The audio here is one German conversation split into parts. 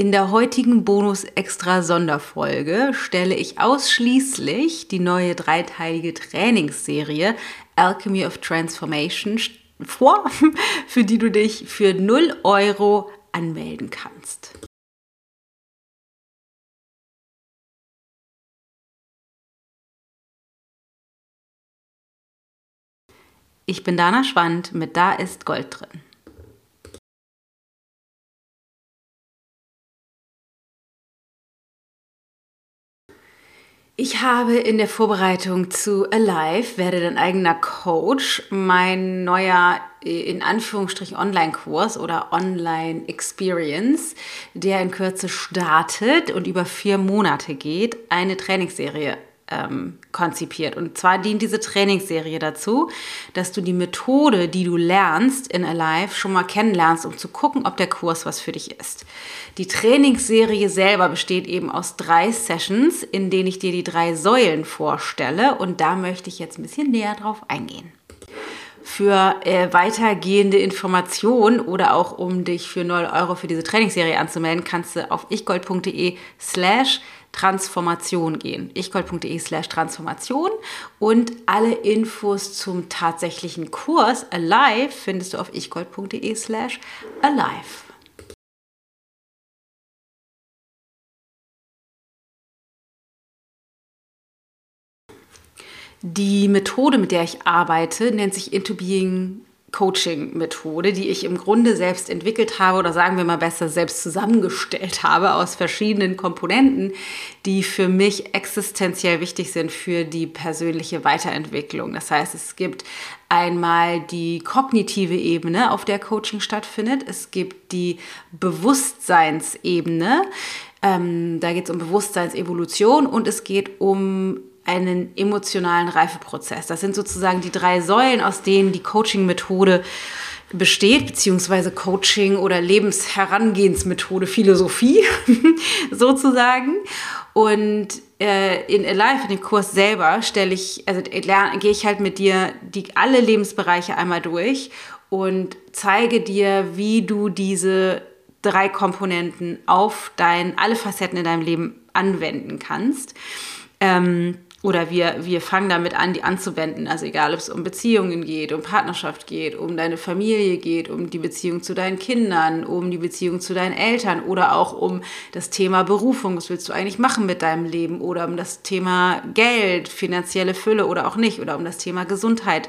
In der heutigen Bonus-Extra-Sonderfolge stelle ich ausschließlich die neue dreiteilige Trainingsserie Alchemy of Transformation vor, für die du dich für 0 Euro anmelden kannst. Ich bin Dana Schwand mit Da ist Gold drin. Ich habe in der Vorbereitung zu Alive, werde dein eigener Coach, mein neuer in Anführungsstrichen Online-Kurs oder Online-Experience, der in Kürze startet und über vier Monate geht, eine Trainingsserie ähm, konzipiert. Und zwar dient diese Trainingsserie dazu, dass du die Methode, die du lernst in Alive, schon mal kennenlernst, um zu gucken, ob der Kurs was für dich ist. Die Trainingsserie selber besteht eben aus drei Sessions, in denen ich dir die drei Säulen vorstelle. Und da möchte ich jetzt ein bisschen näher drauf eingehen für äh, weitergehende Informationen oder auch um dich für 0 Euro für diese Trainingsserie anzumelden, kannst du auf ichgold.de slash Transformation gehen. ichgold.de slash Transformation und alle Infos zum tatsächlichen Kurs Alive findest du auf ichgold.de slash Alive. Die Methode, mit der ich arbeite, nennt sich Into Being Coaching-Methode, die ich im Grunde selbst entwickelt habe oder sagen wir mal besser selbst zusammengestellt habe aus verschiedenen Komponenten, die für mich existenziell wichtig sind für die persönliche Weiterentwicklung. Das heißt, es gibt einmal die kognitive Ebene, auf der Coaching stattfindet. Es gibt die Bewusstseinsebene. Ähm, da geht es um Bewusstseinsevolution und es geht um einen emotionalen Reifeprozess. Das sind sozusagen die drei Säulen, aus denen die Coaching-Methode besteht, beziehungsweise Coaching oder Lebensherangehensmethode, Philosophie sozusagen. Und äh, in Alive, in dem Kurs selber, stelle ich, also gehe ich halt mit dir die, alle Lebensbereiche einmal durch und zeige dir, wie du diese drei Komponenten auf dein, alle Facetten in deinem Leben anwenden kannst. Ähm, oder wir, wir fangen damit an, die anzuwenden. Also egal, ob es um Beziehungen geht, um Partnerschaft geht, um deine Familie geht, um die Beziehung zu deinen Kindern, um die Beziehung zu deinen Eltern oder auch um das Thema Berufung. Was willst du eigentlich machen mit deinem Leben? Oder um das Thema Geld, finanzielle Fülle oder auch nicht. Oder um das Thema Gesundheit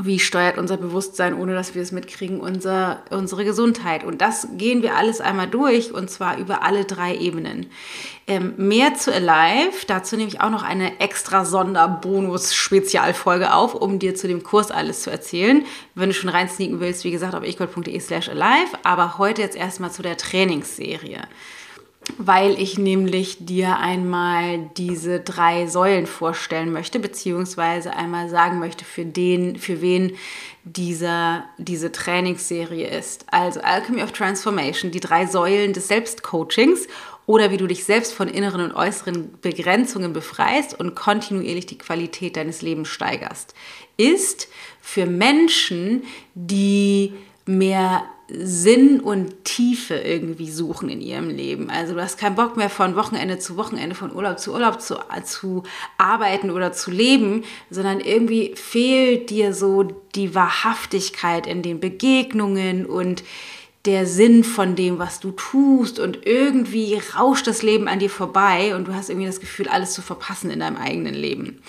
wie steuert unser Bewusstsein, ohne dass wir es mitkriegen, unser, unsere Gesundheit. Und das gehen wir alles einmal durch und zwar über alle drei Ebenen. Ähm, mehr zu Alive, dazu nehme ich auch noch eine extra Sonderbonus-Spezialfolge auf, um dir zu dem Kurs alles zu erzählen. Wenn du schon reinsneaken willst, wie gesagt, auf equal.de slash alive, aber heute jetzt erstmal zu der Trainingsserie weil ich nämlich dir einmal diese drei Säulen vorstellen möchte, beziehungsweise einmal sagen möchte, für den, für wen dieser, diese Trainingsserie ist. Also Alchemy of Transformation, die drei Säulen des Selbstcoachings oder wie du dich selbst von inneren und äußeren Begrenzungen befreist und kontinuierlich die Qualität deines Lebens steigerst, ist für Menschen, die mehr Sinn und Tiefe irgendwie suchen in ihrem Leben. Also du hast keinen Bock mehr von Wochenende zu Wochenende, von Urlaub zu Urlaub zu, zu arbeiten oder zu leben, sondern irgendwie fehlt dir so die Wahrhaftigkeit in den Begegnungen und der Sinn von dem, was du tust und irgendwie rauscht das Leben an dir vorbei und du hast irgendwie das Gefühl, alles zu verpassen in deinem eigenen Leben.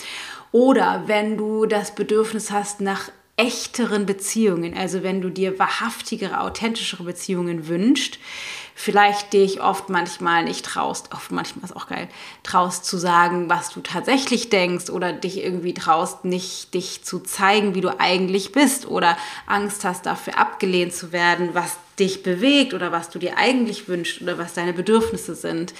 Oder wenn du das Bedürfnis hast nach echteren Beziehungen, also wenn du dir wahrhaftigere, authentischere Beziehungen wünschst, vielleicht dich oft manchmal nicht traust, oft manchmal ist auch geil, traust zu sagen, was du tatsächlich denkst oder dich irgendwie traust, nicht dich zu zeigen, wie du eigentlich bist oder Angst hast, dafür abgelehnt zu werden, was dich bewegt oder was du dir eigentlich wünschst oder was deine Bedürfnisse sind,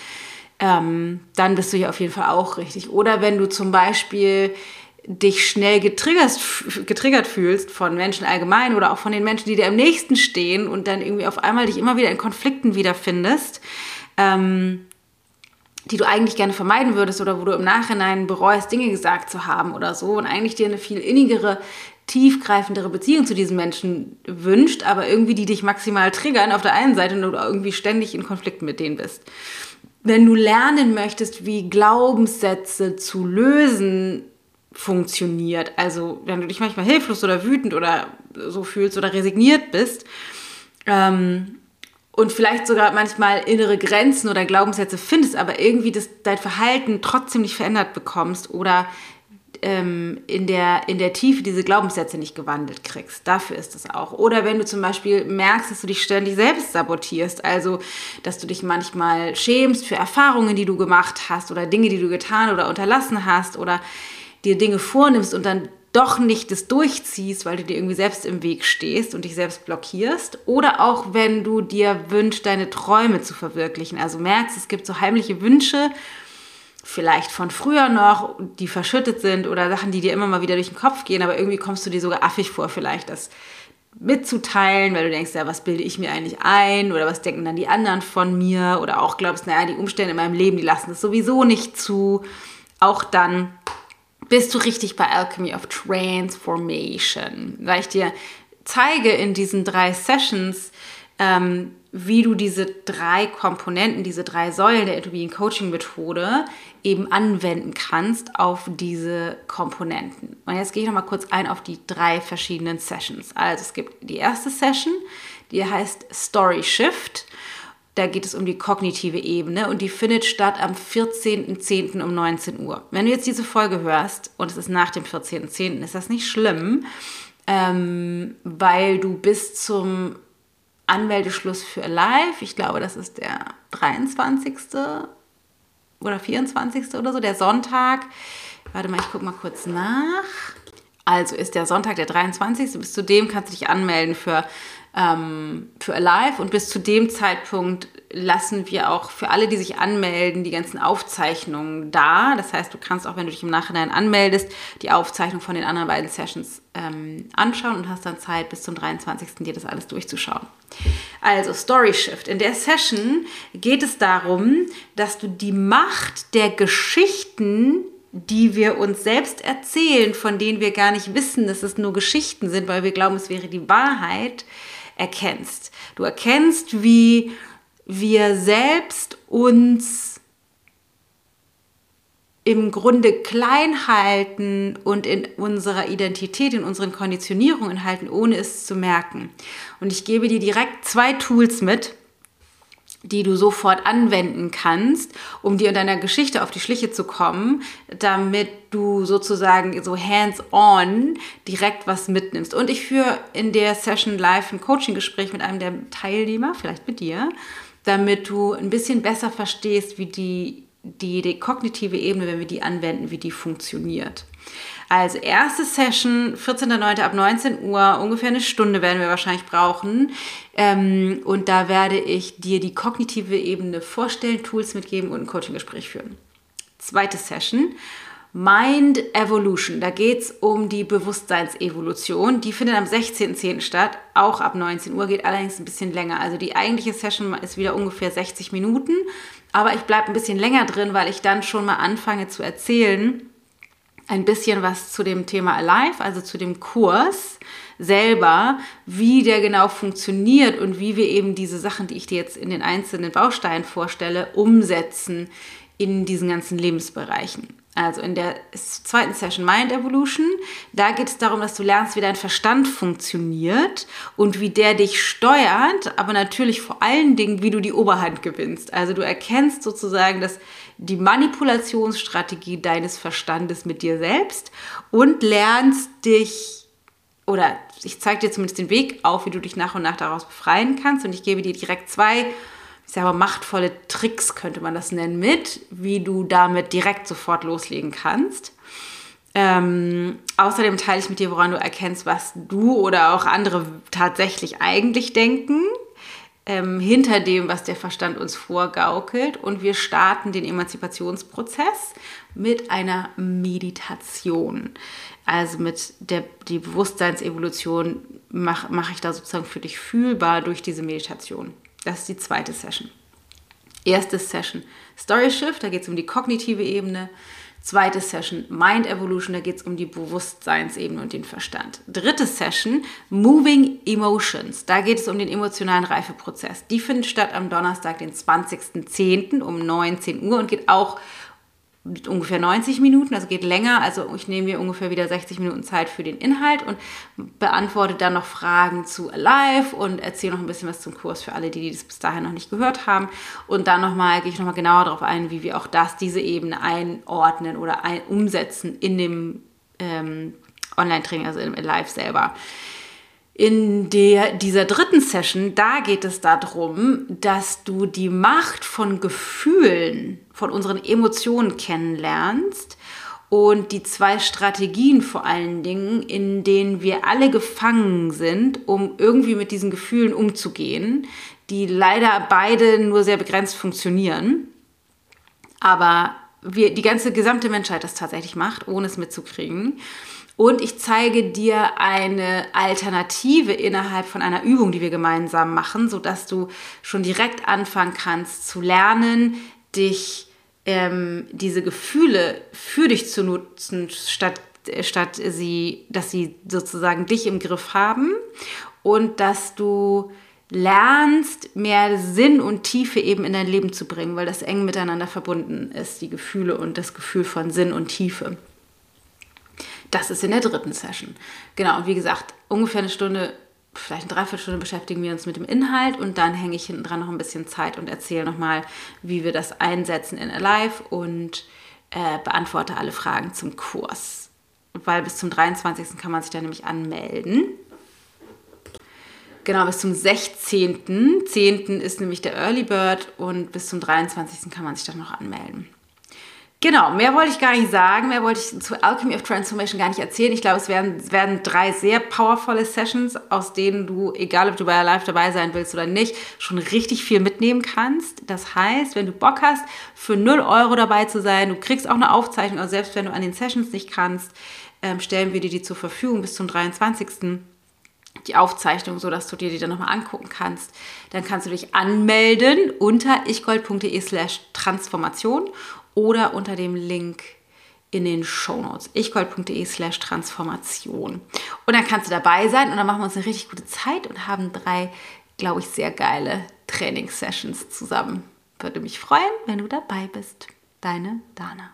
ähm, dann bist du hier auf jeden Fall auch richtig. Oder wenn du zum Beispiel dich schnell getriggert, getriggert fühlst von Menschen allgemein oder auch von den Menschen, die dir am nächsten stehen und dann irgendwie auf einmal dich immer wieder in Konflikten wiederfindest, ähm, die du eigentlich gerne vermeiden würdest oder wo du im Nachhinein bereust, Dinge gesagt zu haben oder so und eigentlich dir eine viel innigere tiefgreifendere Beziehung zu diesen Menschen wünscht, aber irgendwie die dich maximal triggern auf der einen Seite und du irgendwie ständig in Konflikt mit denen bist. Wenn du lernen möchtest, wie Glaubenssätze zu lösen funktioniert, also wenn du dich manchmal hilflos oder wütend oder so fühlst oder resigniert bist, ähm, und vielleicht sogar manchmal innere Grenzen oder Glaubenssätze findest, aber irgendwie das, dein Verhalten trotzdem nicht verändert bekommst oder ähm, in, der, in der Tiefe diese Glaubenssätze nicht gewandelt kriegst. Dafür ist es auch. Oder wenn du zum Beispiel merkst, dass du dich ständig selbst sabotierst, also dass du dich manchmal schämst für Erfahrungen, die du gemacht hast oder Dinge, die du getan oder unterlassen hast oder dir Dinge vornimmst und dann doch nicht das durchziehst, weil du dir irgendwie selbst im Weg stehst und dich selbst blockierst. Oder auch wenn du dir wünschst, deine Träume zu verwirklichen. Also merkst, es gibt so heimliche Wünsche, vielleicht von früher noch, die verschüttet sind oder Sachen, die dir immer mal wieder durch den Kopf gehen, aber irgendwie kommst du dir sogar affig vor, vielleicht das mitzuteilen, weil du denkst, ja, was bilde ich mir eigentlich ein oder was denken dann die anderen von mir oder auch glaubst, naja, die Umstände in meinem Leben, die lassen es sowieso nicht zu. Auch dann bist du richtig bei Alchemy of Transformation, weil ich dir zeige in diesen drei Sessions, ähm, wie du diese drei Komponenten, diese drei Säulen der Interbeing Coaching Methode eben anwenden kannst auf diese Komponenten. Und jetzt gehe ich nochmal kurz ein auf die drei verschiedenen Sessions. Also es gibt die erste Session, die heißt Story Shift. Da geht es um die kognitive Ebene und die findet statt am 14.10. um 19 Uhr. Wenn du jetzt diese Folge hörst und es ist nach dem 14.10., ist das nicht schlimm, ähm, weil du bis zum Anmeldeschluss für Alive, ich glaube, das ist der 23. oder 24. oder so, der Sonntag. Warte mal, ich gucke mal kurz nach. Also ist der Sonntag der 23. Bis zu dem kannst du dich anmelden für ähm, für Alive und bis zu dem Zeitpunkt lassen wir auch für alle, die sich anmelden, die ganzen Aufzeichnungen da. Das heißt, du kannst auch, wenn du dich im Nachhinein anmeldest, die Aufzeichnung von den anderen beiden Sessions ähm, anschauen und hast dann Zeit, bis zum 23. dir das alles durchzuschauen. Also Story Shift. In der Session geht es darum, dass du die Macht der Geschichten die wir uns selbst erzählen, von denen wir gar nicht wissen, dass es nur Geschichten sind, weil wir glauben, es wäre die Wahrheit, erkennst. Du erkennst, wie wir selbst uns im Grunde klein halten und in unserer Identität, in unseren Konditionierungen halten, ohne es zu merken. Und ich gebe dir direkt zwei Tools mit, die du sofort anwenden kannst, um dir in deiner Geschichte auf die Schliche zu kommen, damit du sozusagen so hands-on direkt was mitnimmst. Und ich führe in der Session live ein Coaching-Gespräch mit einem der Teilnehmer, vielleicht mit dir, damit du ein bisschen besser verstehst, wie die, die, die kognitive Ebene, wenn wir die anwenden, wie die funktioniert. Also erste Session, 14.09. ab 19 Uhr, ungefähr eine Stunde werden wir wahrscheinlich brauchen. Ähm, und da werde ich dir die kognitive Ebene vorstellen, Tools mitgeben und ein Coaching-Gespräch führen. Zweite Session. Mind Evolution, da geht es um die Bewusstseinsevolution. Die findet am 16.10. statt, auch ab 19 Uhr, geht allerdings ein bisschen länger. Also die eigentliche Session ist wieder ungefähr 60 Minuten, aber ich bleibe ein bisschen länger drin, weil ich dann schon mal anfange zu erzählen, ein bisschen was zu dem Thema Alive, also zu dem Kurs selber, wie der genau funktioniert und wie wir eben diese Sachen, die ich dir jetzt in den einzelnen Bausteinen vorstelle, umsetzen in diesen ganzen Lebensbereichen. Also in der zweiten Session Mind Evolution, da geht es darum, dass du lernst, wie dein Verstand funktioniert und wie der dich steuert, aber natürlich vor allen Dingen, wie du die Oberhand gewinnst. Also du erkennst sozusagen, dass die Manipulationsstrategie deines Verstandes mit dir selbst und lernst dich oder ich zeige dir zumindest den Weg auf, wie du dich nach und nach daraus befreien kannst und ich gebe dir direkt zwei, ich sage mal, machtvolle Tricks könnte man das nennen mit, wie du damit direkt sofort loslegen kannst. Ähm, außerdem teile ich mit dir, woran du erkennst, was du oder auch andere tatsächlich eigentlich denken ähm, hinter dem, was der Verstand uns vorgaukelt. Und wir starten den Emanzipationsprozess mit einer Meditation. Also mit der die Bewusstseinsevolution mache mach ich da sozusagen für dich fühlbar durch diese Meditation. Das ist die zweite Session. Erste Session Story Shift, da geht es um die kognitive Ebene. Zweite Session Mind Evolution, da geht es um die Bewusstseinsebene und den Verstand. Dritte Session Moving Emotions, da geht es um den emotionalen Reifeprozess. Die findet statt am Donnerstag, den 20.10. um 19 Uhr und geht auch ungefähr 90 Minuten, also geht länger. Also ich nehme mir ungefähr wieder 60 Minuten Zeit für den Inhalt und beantworte dann noch Fragen zu Alive und erzähle noch ein bisschen was zum Kurs für alle, die, das bis dahin noch nicht gehört haben. Und dann nochmal gehe ich nochmal genauer darauf ein, wie wir auch das, diese Ebene einordnen oder ein, umsetzen in dem ähm, Online-Training, also im Alive selber. In der, dieser dritten Session, da geht es darum, dass du die Macht von Gefühlen, von unseren Emotionen kennenlernst und die zwei Strategien vor allen Dingen, in denen wir alle gefangen sind, um irgendwie mit diesen Gefühlen umzugehen, die leider beide nur sehr begrenzt funktionieren. Aber wir, die ganze gesamte Menschheit das tatsächlich macht, ohne es mitzukriegen. Und ich zeige dir eine Alternative innerhalb von einer Übung, die wir gemeinsam machen, sodass du schon direkt anfangen kannst zu lernen, dich ähm, diese Gefühle für dich zu nutzen, statt, statt sie, dass sie sozusagen dich im Griff haben und dass du lernst, mehr Sinn und Tiefe eben in dein Leben zu bringen, weil das eng miteinander verbunden ist, die Gefühle und das Gefühl von Sinn und Tiefe. Das ist in der dritten Session. Genau, und wie gesagt, ungefähr eine Stunde, vielleicht eine Dreiviertelstunde beschäftigen wir uns mit dem Inhalt und dann hänge ich hinten dran noch ein bisschen Zeit und erzähle nochmal, wie wir das einsetzen in Alive und äh, beantworte alle Fragen zum Kurs. Weil bis zum 23. kann man sich da nämlich anmelden. Genau, bis zum 16.10. 10. ist nämlich der Early Bird und bis zum 23. kann man sich dann noch anmelden. Genau, mehr wollte ich gar nicht sagen, mehr wollte ich zu Alchemy of Transformation gar nicht erzählen. Ich glaube, es werden, werden drei sehr powervolle Sessions, aus denen du, egal ob du bei Live dabei sein willst oder nicht, schon richtig viel mitnehmen kannst. Das heißt, wenn du Bock hast, für 0 Euro dabei zu sein, du kriegst auch eine Aufzeichnung, also selbst wenn du an den Sessions nicht kannst, ähm, stellen wir dir die zur Verfügung bis zum 23 die Aufzeichnung, sodass du dir die dann nochmal angucken kannst. Dann kannst du dich anmelden unter ichgold.de slash Transformation oder unter dem Link in den Shownotes. ichgold.de slash Transformation. Und dann kannst du dabei sein und dann machen wir uns eine richtig gute Zeit und haben drei, glaube ich, sehr geile Trainingssessions zusammen. Würde mich freuen, wenn du dabei bist. Deine Dana.